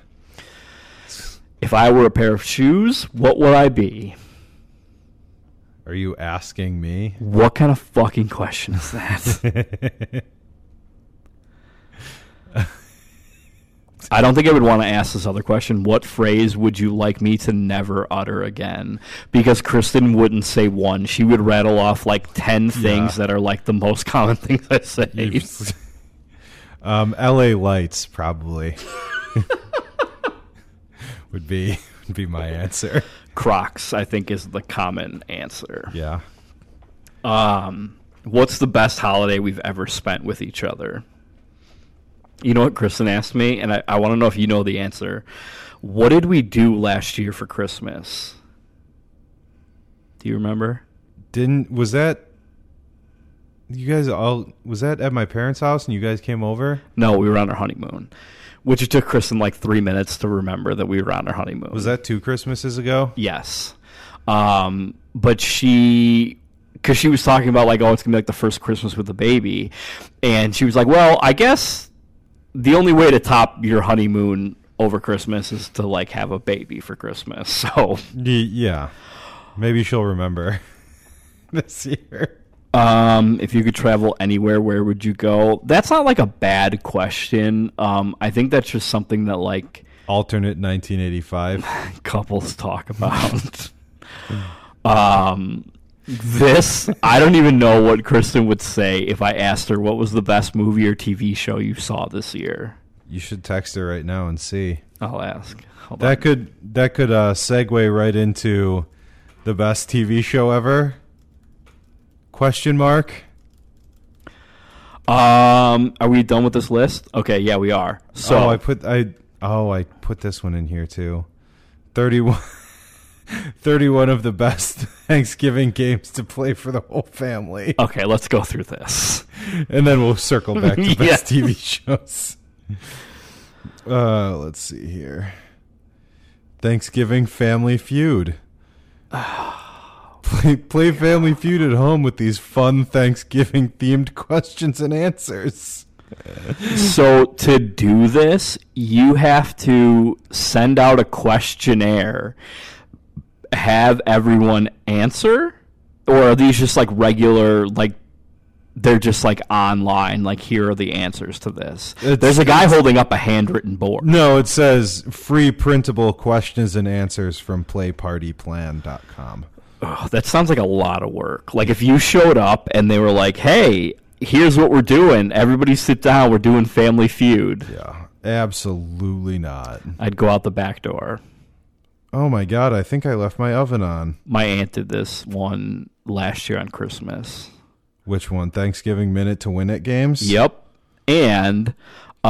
If I were a pair of shoes, what would I be? Are you asking me? What kind of fucking question is that? [LAUGHS] I don't think I would want to ask this other question. What phrase would you like me to never utter again? Because Kristen wouldn't say one. She would rattle off like 10 things Yeah. that are like the most [LAUGHS] common things I say. [LAUGHS] um, L.A. Lights probably [LAUGHS] would be would be my answer. Crocs, I think, is the common answer. Yeah. Um, what's the best holiday we've ever spent with each other? You know what Kristen asked me, and I, I want to know if you know the answer. What did we do last year for Christmas? Do you remember? Didn't was that you guys all was that at my parents' house and you guys came over? No, we were on our honeymoon, which it took Kristen like three minutes to remember that we were on our honeymoon. Was that two Christmases ago? Yes. Um, but she, because she was talking about like, oh, it's gonna be like the first Christmas with the baby, and she was like, well, I guess the only way to top your honeymoon over Christmas is to like have a baby for Christmas. [LAUGHS] So, yeah. Maybe she'll remember [LAUGHS] this year. Um, if you could travel anywhere, where would you go? That's not like a bad question. Um, I think that's just something that like Alternate 1985. [LAUGHS] couples talk about. [LAUGHS] um, this I don't even know what Kristen would say if I asked her what was the best movie or TV show you saw this year. You should text her right now and see. I'll ask. Hold That on. could that could uh, segue right into the best TV show ever? Question mark. Um, are we done with this list? Okay, yeah, we are. So oh, I put I oh I put this one in here too. 31 [LAUGHS] 31 of the best [LAUGHS] Thanksgiving games to play for the whole family. okay, let's go through this. And then we'll circle back to [LAUGHS] best Yeah. TV shows. Uh, let's see here. Thanksgiving Family Feud. [SIGHS] play, play Family Feud at home with these fun Thanksgiving themed [LAUGHS] questions and answers. So to do this, you have to send out a questionnaire, have everyone answer, or are these just like regular like they're just like online like here are the answers to this. It's- There's a guy holding up a handwritten board. No, it says free printable questions and answers from playpartyplan.com. Ugh, that sounds like a lot of work. Like if you showed up and they were like, "Hey, here's what we're doing. Everybody sit down. We're doing Family Feud." Yeah, absolutely not. I'd go out the back door. Oh my god, I think I left my oven on. My aunt did this one last year on Christmas. Which one? Thanksgiving minute to win it games? Yep. And Did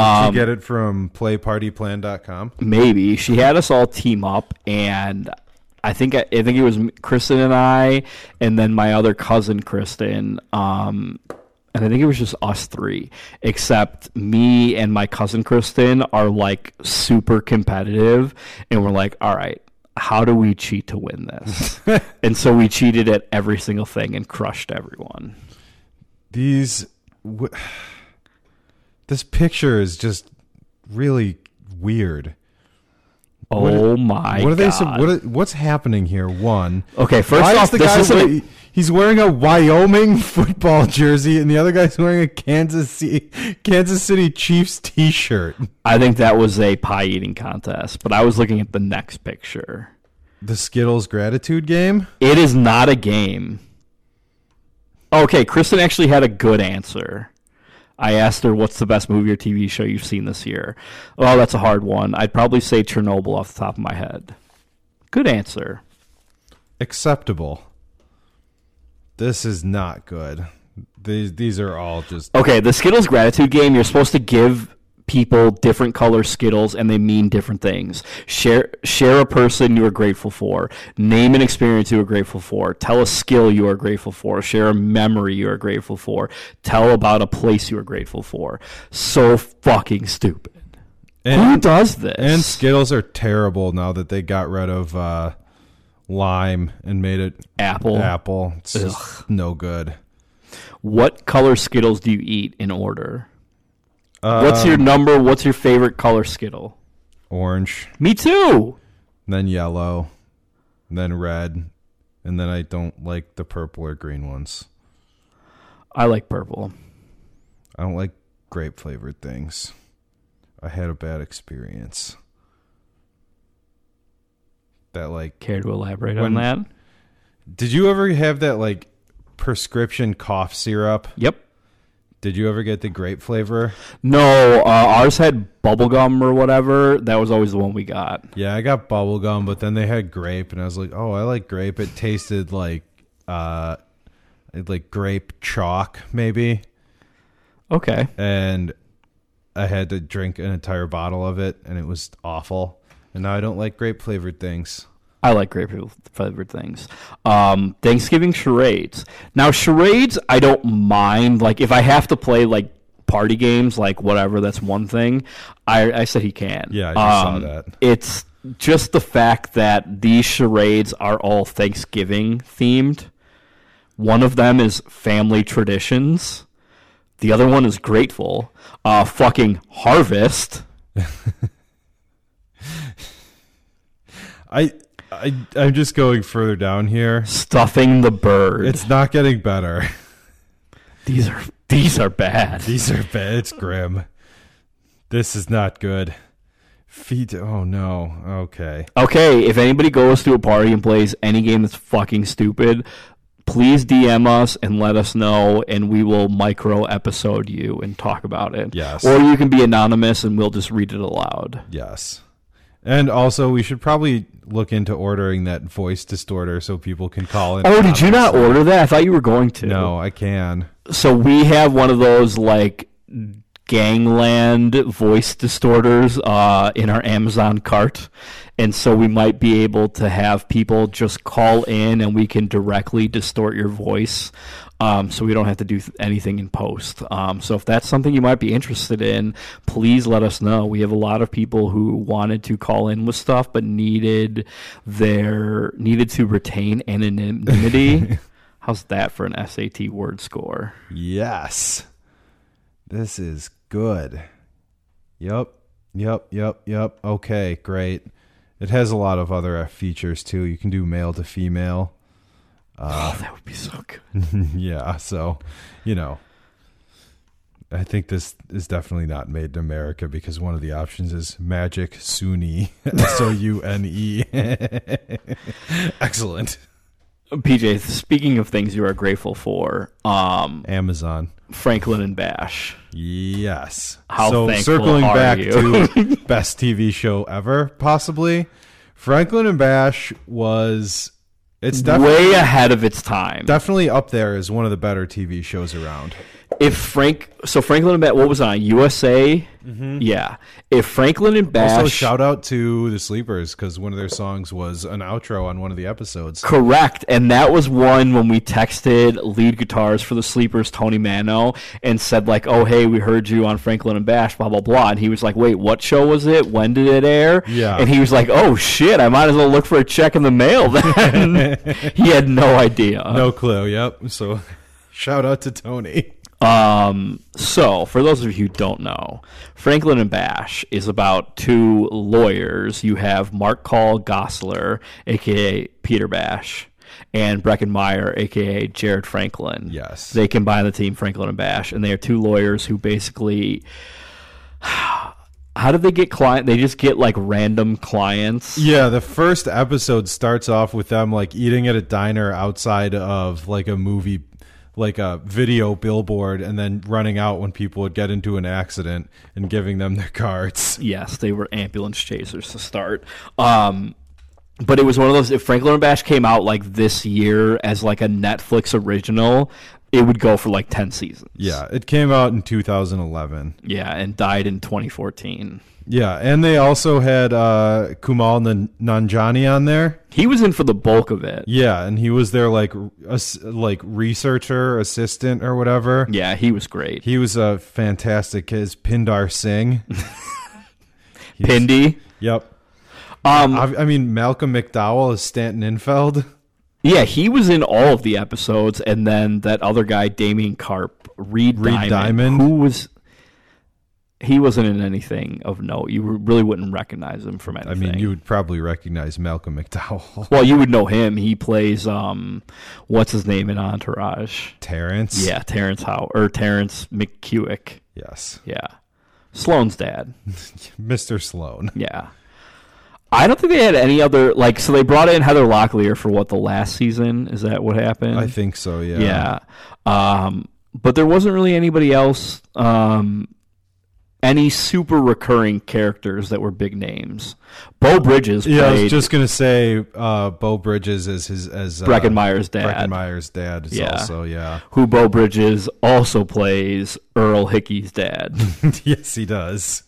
um, you get it from playpartyplan.com? maybe she had us all team up and I think I think it was Kristen and I and then my other cousin Kristen um and I think it was just us three except me and my cousin Kristen are like super competitive and we're like all right how do we cheat to win this [LAUGHS] and so we cheated at every single thing and crushed everyone These. W- this picture is just really weird. Oh my what are they? god What are, what's happening here? One. okay first Why off is the guy a- he's wearing a Wyoming [LAUGHS] football jersey and the other guy's wearing a Kansas City Kansas City Chiefs t-shirt. I think that was a pie eating contest, but I was looking at the next picture. The Skittles gratitude game? It is not a game. Okay, Kristen actually had a good answer. I asked her, "What's the best movie or TV show you've seen this year?" Oh, that's a hard one. I'd probably say Chernobyl off the top of my head. Good answer. Acceptable. This is not good. These these are all just Okay, the Skittles gratitude game, you're supposed to give people different color Skittles and they mean different things. Share share a person you are grateful for. Name an experience you are grateful for. Tell a skill you are grateful for. Share a memory you are grateful for. Tell about a place you are grateful for. So fucking stupid. Who and, does this? and Skittles are terrible now that they got rid of uh, lime and made it Apple. apple. It's no good. What color Skittles do you eat in order? Uh, What's your number? What's your favorite color Skittle? orange, Me too. then yellow, then red, and then I don't like the purple or green ones. I like purple. I don't like grape flavored things. I had a bad experience. That like Care to elaborate When- on that? Did you ever have that like prescription cough syrup? Yep. Did you ever get the grape flavor? No, uh, ours had bubblegum or whatever. That was always the one we got. Yeah, I got bubble gum, but then they had grape and I was like, "Oh, I like grape." It tasted like uh like grape chalk maybe, Okay. and I had to drink an entire bottle of it and it was awful. And now I don't like grape flavored things. I like grape flavored things. Um, Thanksgiving charades. Now charades, I don't mind. Like if I have to play like party games, like whatever, that's one thing. I, I said he can. Yeah, I just saw Um, that. It's just the fact that these charades are all Thanksgiving themed. One of them is family traditions. The other one is grateful. Uh, fucking harvest. [LAUGHS] I I I'm just going further down here. Stuffing the bird. It's not getting better. these are these are bad. These are bad. It's grim. This is not good. Feet. Oh no. Okay. Okay, if anybody goes to a party and plays any game that's fucking stupid, please DM us and let us know, and we will micro episode you and talk about it. Yes. Or you can be anonymous and we'll just read it aloud. Yes. And also, we should probably look into ordering that voice distorter so people can call in. Oh, did you not order that? I thought you were going to. No, I can. So we have one of those like gangland voice distorters uh, in our Amazon cart. And so we might be able to have people just call in and we can directly distort your voice. Um, so we don't have to do th- anything in post. Um, so if that's something you might be interested in, please let us know. We have a lot of people who wanted to call in with stuff but needed their needed to retain anonymity. [LAUGHS] How's that for an SAT word score? Yes. This is good. Yep. Yep. Yep. Yep. Okay. Great. It has a lot of other uh, features too. You can do male to female. oh, that would be so good. [LAUGHS] yeah. So, you know, I think this is definitely not made in America because one of the options is magic Suni. [LAUGHS] S O U N E. [LAUGHS] Excellent. PJ, speaking of things you are grateful for, um, Amazon. Franklin and Bash. Yes. How so thankful circling are back you? to [LAUGHS] best TV show ever, possibly. Franklin and Bash was it's definitely Way ahead of its time. definitely up there as one of the better TV shows around. If Frank, so Franklin and Bash, what was on USA? Yeah. If Franklin and Bash, Mm-hmm. Also, shout out to the Sleepers because one of their songs was an outro on one of the episodes. Correct. And that was one when we texted lead guitars for the Sleepers, Tony Mano, and said, like, oh, hey, we heard you on Franklin and Bash, blah, blah, blah. And he was like, wait, what show was it? When did it air? Yeah. And he was like, oh, shit, I might as well look for a check in the mail then. [LAUGHS] he had no idea. No clue. Yep. So, [LAUGHS] shout out to Tony. Um, so, for those of you who don't know, Franklin and Bash is about two lawyers. You have Mark-Paul Gosselaar, aka Peter Bash, and Breckin Meyer, aka Jared Franklin. Yes. They combine the team Franklin and Bash, and they are two lawyers who basically. [SIGHS] How did they get client? They just get like random clients. Yeah, the first episode starts off with them like eating at a diner outside of like a movie, like a video billboard, and then running out when people would get into an accident and giving them their cards. [LAUGHS] Yes, they were ambulance chasers to start. Um, but it was one of those. If Franklin Bash came out like this year as like a Netflix original, it would go for like ten seasons. Yeah, it came out in 2011. yeah, and died in 2014. Yeah, and they also had uh, Kumail Nan- Nanjiani on there. He was in for the bulk of it. Yeah, and he was their like ass- like researcher assistant or whatever. Yeah, he was great. He was a fantastic as Pindar Singh. [LAUGHS] Pindy. Yep. Um, I, I mean, Malcolm McDowell is Stanton Infeld. Yeah, he was in all of the episodes, and then that other guy, Damien Karp, Reed, Reed Diamond, Diamond? who was. He wasn't in anything of note. You really wouldn't recognize him from anything. I mean, you would probably recognize Malcolm McDowell. Well, you would know him. He plays um, what's his name in Entourage? Terrence. Yeah, Terrence Howe or Terrence McQuewick. Yes. Yeah, Sloane's dad. [LAUGHS] Mr. Sloan. Yeah, I don't think they had any other like. So they brought in Heather Locklear for what the last season? Is that what happened? I think so. Yeah. Yeah, um, but there wasn't really anybody else. Um, any super recurring characters that were big names. Beau Bridges Yeah, I was just gonna say, uh, Beau Bridges as his as uh, Breckin Meyer's dad. Breckin Meyer's dad is Yeah. also yeah. who Beau Bridges also plays Earl Hickey's dad. [LAUGHS] yes, he does.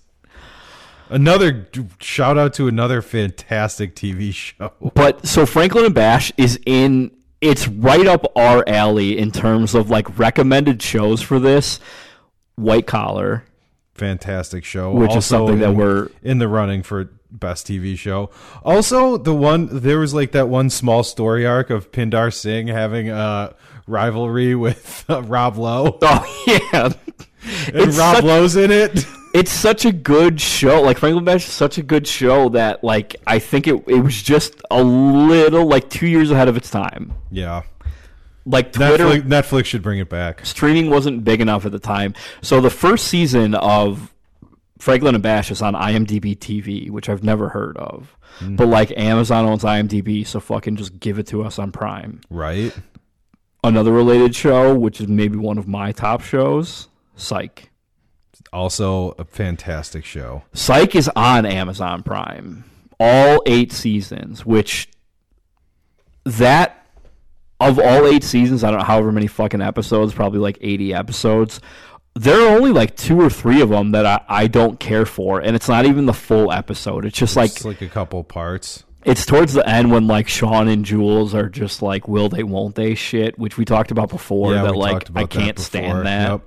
Another shout out to another fantastic TV show. but so Franklin and Bash is in it's right up our alley in terms of like recommended shows for this. White Collar, Fantastic show, Which is something that in- we're- in the running for best TV show. Also, the one there was like that one small story arc of Pindar Singh having a rivalry with uh, Rob Lowe, Oh [LAUGHS] yeah. and It's Rob such- Lowe's in it. It's such a good show. Like Franklin Bash is such a good show that like I think it it was just a little like 2 years ahead of its time. Yeah, Like Twitter Netflix, Netflix should bring it back. streaming wasn't big enough at the time. So the first season of Franklin and Bash is on IMDb TV, which I've never heard of. Hmm. But like Amazon owns IMDb, so fucking just give it to us on Prime. Right? Another related show, which is maybe one of my top shows, Psych. Also, a fantastic show. Psych is on Amazon Prime, all eight seasons, which that of all eight seasons, I don't know however many fucking episodes, probably like eighty episodes. There are only like two or three of them that I, I don't care for, and it's not even the full episode. It's just like It's like a couple parts. it's towards the end when like Sean and Jules are just like will they won't they shit, which we talked about before. Yeah, that like I can't stand that. Yep.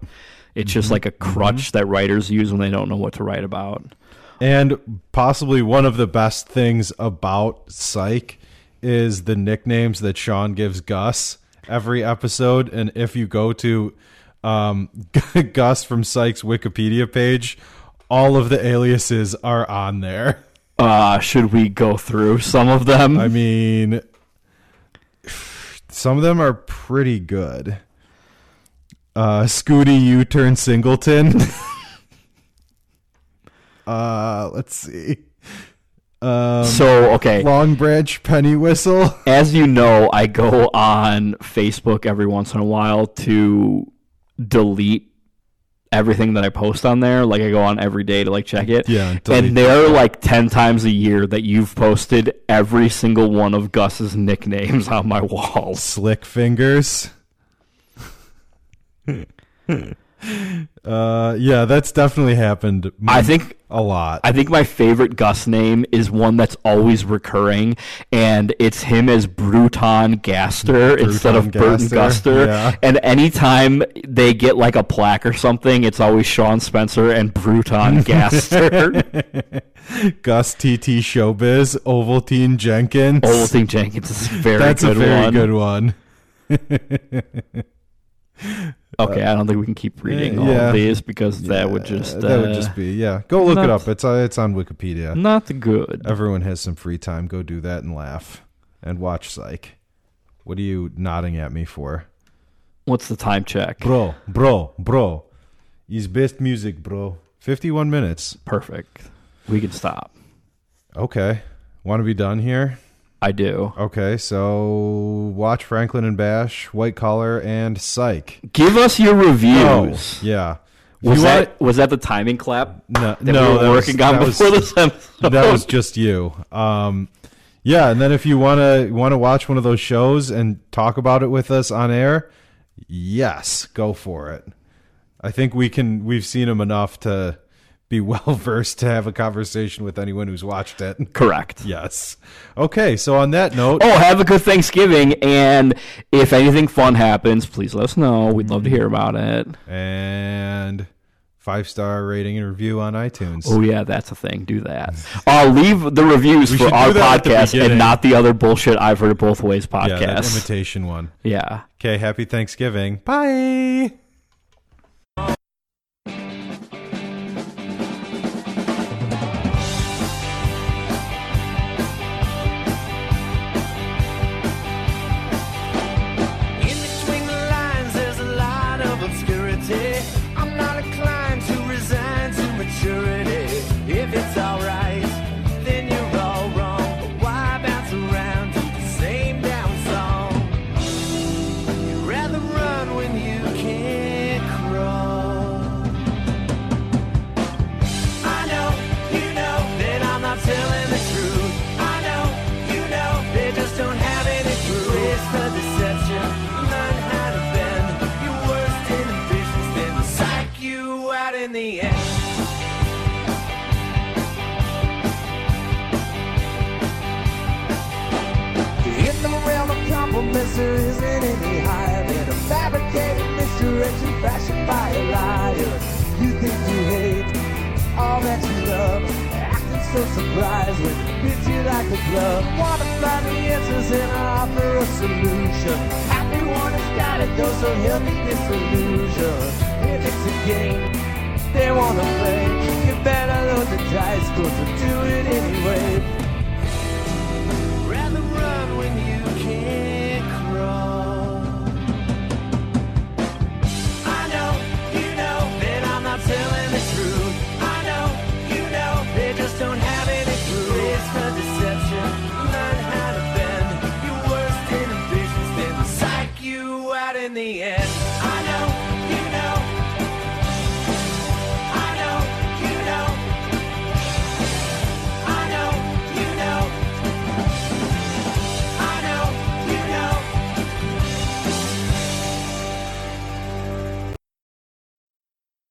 It's just like a crutch that writers use when they don't know what to write about. And possibly one of the best things about Psych is the nicknames that Sean gives Gus every episode. And if you go to um, [LAUGHS] Gus from Psych's Wikipedia page, all of the aliases are on there. Uh, should we go through some of them? I mean, [SIGHS] some of them are pretty good. Uh, Scooty U turn Singleton. [LAUGHS] uh, let's see. Um, so okay, Long Branch Penny Whistle. [LAUGHS] as you know, I go on Facebook every once in a while to delete everything that I post on there. Like I go on every day to like check it. Yeah, and there are like ten times a year that you've posted every single one of Gus's nicknames [LAUGHS] on my wall. Slick fingers. [LAUGHS] uh, yeah, that's definitely happened. I think a lot. I think my favorite Gus name is one that's always recurring, and it's him as Bruton Gaster instead of Burton Guster. yeah. And anytime they get like a plaque or something, it's always Sean Spencer and Bruton [LAUGHS] Gaster. [LAUGHS] Gus TT Showbiz, Ovaltine Jenkins. Ovaltine Jenkins is a very That's a very one. good one. [LAUGHS] Okay, I don't think we can keep reading all yeah. of these because that would just that would uh, just be yeah. Go look it up. It's uh, it's on Wikipedia. not good. Everyone has some free time. Go do that and laugh and watch Psych. What are you nodding at me for, What's the time check? bro? Bro, bro, is best music, bro. Fifty-one minutes. Perfect. We can stop. Okay, want to be done here? I do. Okay, so watch Franklin and Bash, White Collar, and Psych. Give us your Oh, reviews. yeah. Was that want- was that the timing clap no? that no, we that was- on was- before this episode? that was just you. Um, yeah, and then if you want to want to watch one of those shows and talk about it with us on air, yes, go for it. I think we can. We've seen him enough to be well [LAUGHS] versed to have a conversation with anyone who's watched it. correct. Yes. Okay. So on that note, Oh, have a good Thanksgiving, and if anything fun happens, please let us know. We'd love to mm-hmm. hear about it. and five star rating and review on iTunes. Oh yeah, that's a thing. Do that. I'll leave the reviews We for our do that at the podcast and not the other bullshit I've heard both ways podcast. yeah, imitation one. Yeah. Okay. Happy Thanksgiving. Bye.